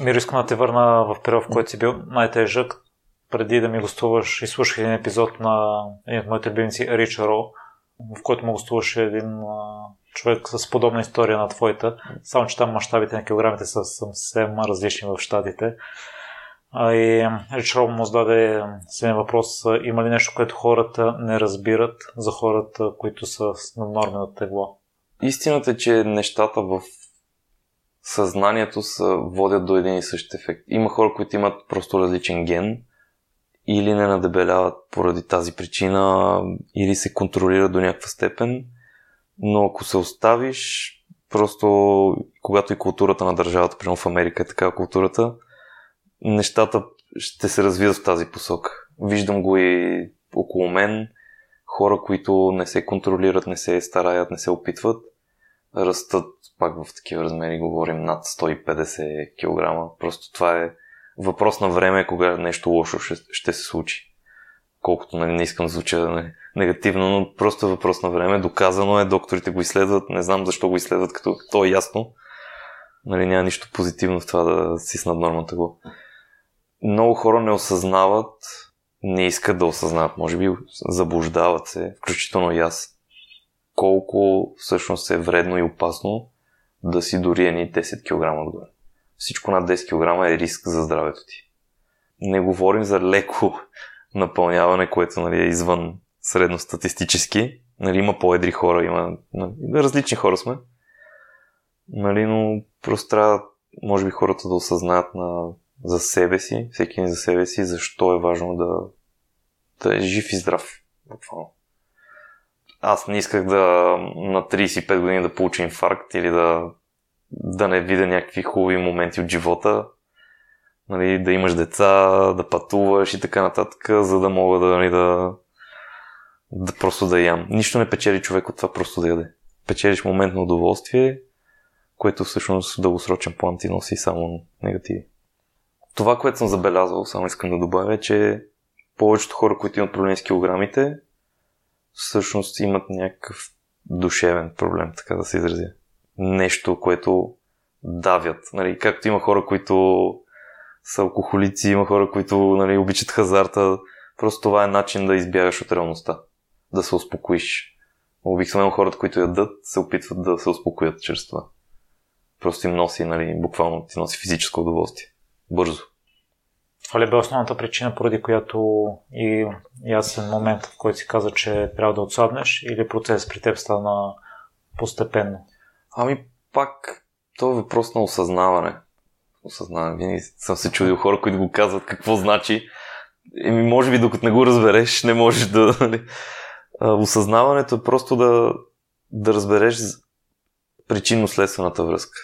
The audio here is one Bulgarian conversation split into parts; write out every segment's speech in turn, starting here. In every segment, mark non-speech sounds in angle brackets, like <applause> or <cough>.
Миро, искам да те върна в период, в който си бил най-тежък. Преди да ми гостуваш, изслушах един епизод на един от моите любимци, Рич Ро, в който му гостуваше един човек с подобна история на твоята, само че там мащабите на килограмите са съвсем различни в щатите. А и Рич Роб му зададе следния въпрос. Има ли нещо, което хората не разбират за хората, които са с наднормено тегло? Истината е, че нещата в съзнанието са, водят до един и същ ефект. Има хора, които имат просто различен ген или не надебеляват поради тази причина, или се контролират до някаква степен, но ако се оставиш, просто когато и културата на държавата, примерно в Америка е така културата, нещата ще се развият в тази посока. Виждам го и около мен, хора, които не се контролират, не се стараят, не се опитват, растат пак в такива размери, говорим над 150 кг. Просто това е въпрос на време, кога нещо лошо ще, ще се случи. Колкото нали, не искам да звуча негативно, но просто е въпрос на време. Доказано е, докторите го изследват, не знам защо го изследват, като то е ясно. Нали, няма нищо позитивно в това да си с наднормата го много хора не осъзнават, не искат да осъзнават, може би заблуждават се, включително и аз, колко всъщност е вредно и опасно да си дори едни 10 кг отгоре. Всичко над 10 кг е риск за здравето ти. Не говорим за леко <laughs> напълняване, което нали, е извън средностатистически. Нали, има по-едри хора, има нали, различни хора сме. Нали, но просто трябва, може би, хората да осъзнаят на за себе си, всеки за себе си, защо е важно да, да е жив и здрав. Буквално. Аз не исках да на 35 години да получа инфаркт или да, да не видя някакви хубави моменти от живота. Нали, да имаш деца, да пътуваш и така нататък, за да мога да, нали, да, да просто да ям. Нищо не печели човек от това просто да яде. Печелиш момент на удоволствие, което всъщност в дългосрочен план ти носи само негативи. Това, което съм забелязал, само искам да добавя, е, че повечето хора, които имат проблеми с килограмите, всъщност имат някакъв душевен проблем, така да се изразя. Нещо, което давят. Нали, както има хора, които са алкохолици, има хора, които нали, обичат хазарта. Просто това е начин да избягаш от реалността. Да се успокоиш. Обикновено хората, които ядат, се опитват да се успокоят чрез това. Просто им носи, нали, буквално ти носи физическо удоволствие бързо. Това ли бе основната причина, поради която и ясен момент, в който си каза, че трябва да отслабнеш или процес при теб стана постепенно? Ами пак, то е въпрос на осъзнаване. Осъзнаване. Винаги съм се чудил хора, които го казват какво значи. Еми, може би докато не го разбереш, не можеш да... Нали. Осъзнаването е просто да, да разбереш причинно-следствената връзка.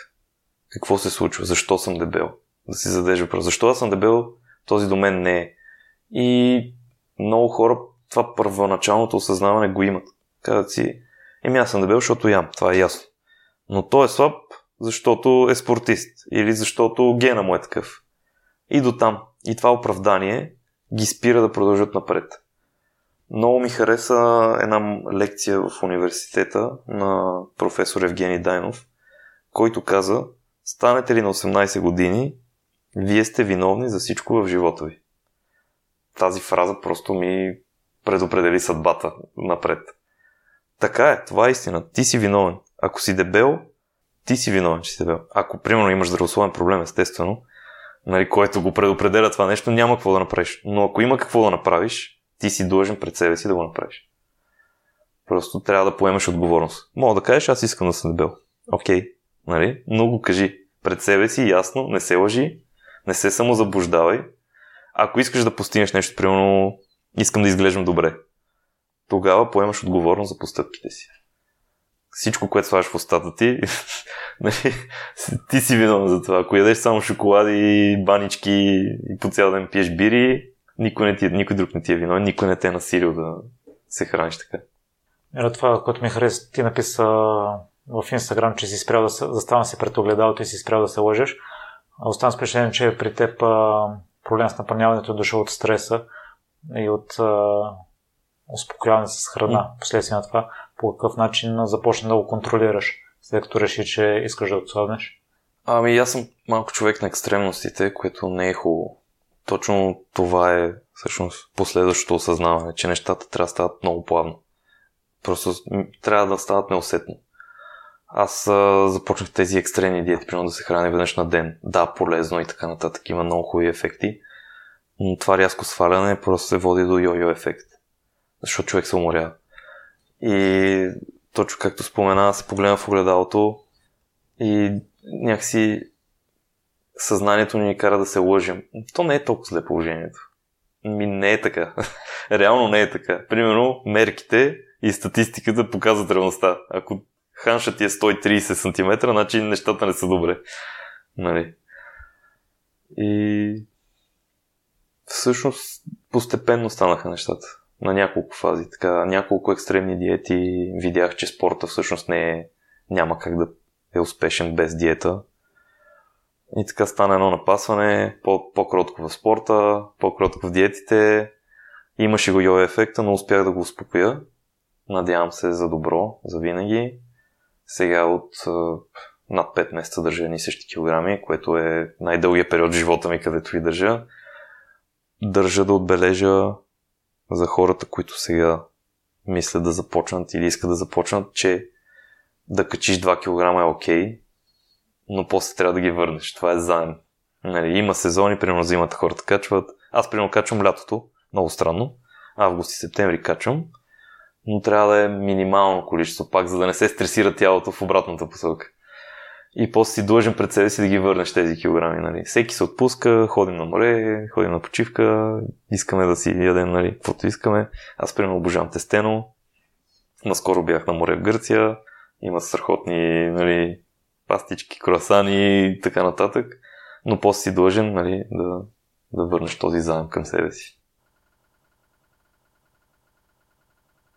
Какво се случва? Защо съм дебел? да си зададеш въпрос. Защо аз съм дебел, този до мен не е. И много хора това първоначалното осъзнаване го имат. Казват си, еми аз съм дебел, защото ям, това е ясно. Но той е слаб, защото е спортист или защото гена му е такъв. И до там. И това оправдание ги спира да продължат напред. Много ми хареса една лекция в университета на професор Евгений Дайнов, който каза, станете ли на 18 години, вие сте виновни за всичко в живота ви. Тази фраза просто ми предопредели съдбата напред. Така е, това е истина. Ти си виновен. Ако си дебел, ти си виновен, че си дебел. Ако, примерно, имаш здравословен проблем, естествено, нали, което го предопределя това нещо, няма какво да направиш. Но ако има какво да направиш, ти си длъжен пред себе си да го направиш. Просто трябва да поемеш отговорност. Мога да кажеш, аз искам да съм дебел. Окей, okay. нали? Но го кажи пред себе си, ясно, не се лъжи не се самозаблуждавай. Ако искаш да постигнеш нещо, примерно искам да изглеждам добре, тогава поемаш отговорност за постъпките си. Всичко, което слагаш в устата ти, <laughs> нали, ти си виновен за това. Ако ядеш само шоколади, банички и по цял ден пиеш бири, никой, не ти, никой друг не ти е виновен, никой не те е насилил да се храниш така. Ето това, което ми хареса, ти написа в Инстаграм, че си спрял да се, застана си пред огледалото и си спрял да се лъжеш. Оставам с впечатление, че при теб проблем с напълняването е дошъл от стреса и от а, успокояване с храна. Mm. Последствие на това, по какъв начин започна да го контролираш, след като реши, че искаш да отслабнеш? Ами аз съм малко човек на екстремностите, което не е хубаво. Точно това е всъщност последващото осъзнаване, че нещата трябва да стават много плавно. Просто трябва да стават неусетно. Аз а, започнах тези екстремни диети, примерно да се храня веднъж на ден. Да, полезно и така нататък. Има много хубави ефекти. Но това рязко сваляне просто се води до йо-йо ефект. Защото човек се уморява. И точно както спомена, се погледна в огледалото и някакси съзнанието ни кара да се лъжим. То не е толкова зле положението. Ми не е така. <laughs> Реално не е така. Примерно, мерките и статистиката показват реалността. Ако ханша ти е 130 см, значи нещата не са добре. Нали? И всъщност постепенно станаха нещата. На няколко фази. Така, няколко екстремни диети видях, че спорта всъщност не е, няма как да е успешен без диета. И така стана едно напасване, по- по-кротко в спорта, по-кротко в диетите. Имаше го йо ефекта, но успях да го успокоя. Надявам се за добро, за винаги. Сега от над 5 месеца държа едни същи килограми, което е най-дългия период в живота ми, където ви държа. Държа да отбележа за хората, които сега мислят да започнат или искат да започнат, че да качиш 2 кг е окей, но после трябва да ги върнеш. Това е заем. Нали, има сезони, примерно зимата хората качват. Аз примерно качвам лятото, много странно. Август и септември качвам, но трябва да е минимално количество пак, за да не се стресира тялото в обратната посока. И после си длъжен пред себе си да ги върнеш тези килограми. Нали. Всеки се отпуска, ходим на море, ходим на почивка, искаме да си ядем нали, каквото искаме. Аз примерно обожавам тестено. Наскоро бях на море в Гърция. Има страхотни нали, пастички, круасани и така нататък. Но после си длъжен нали, да, да върнеш този заем към себе си.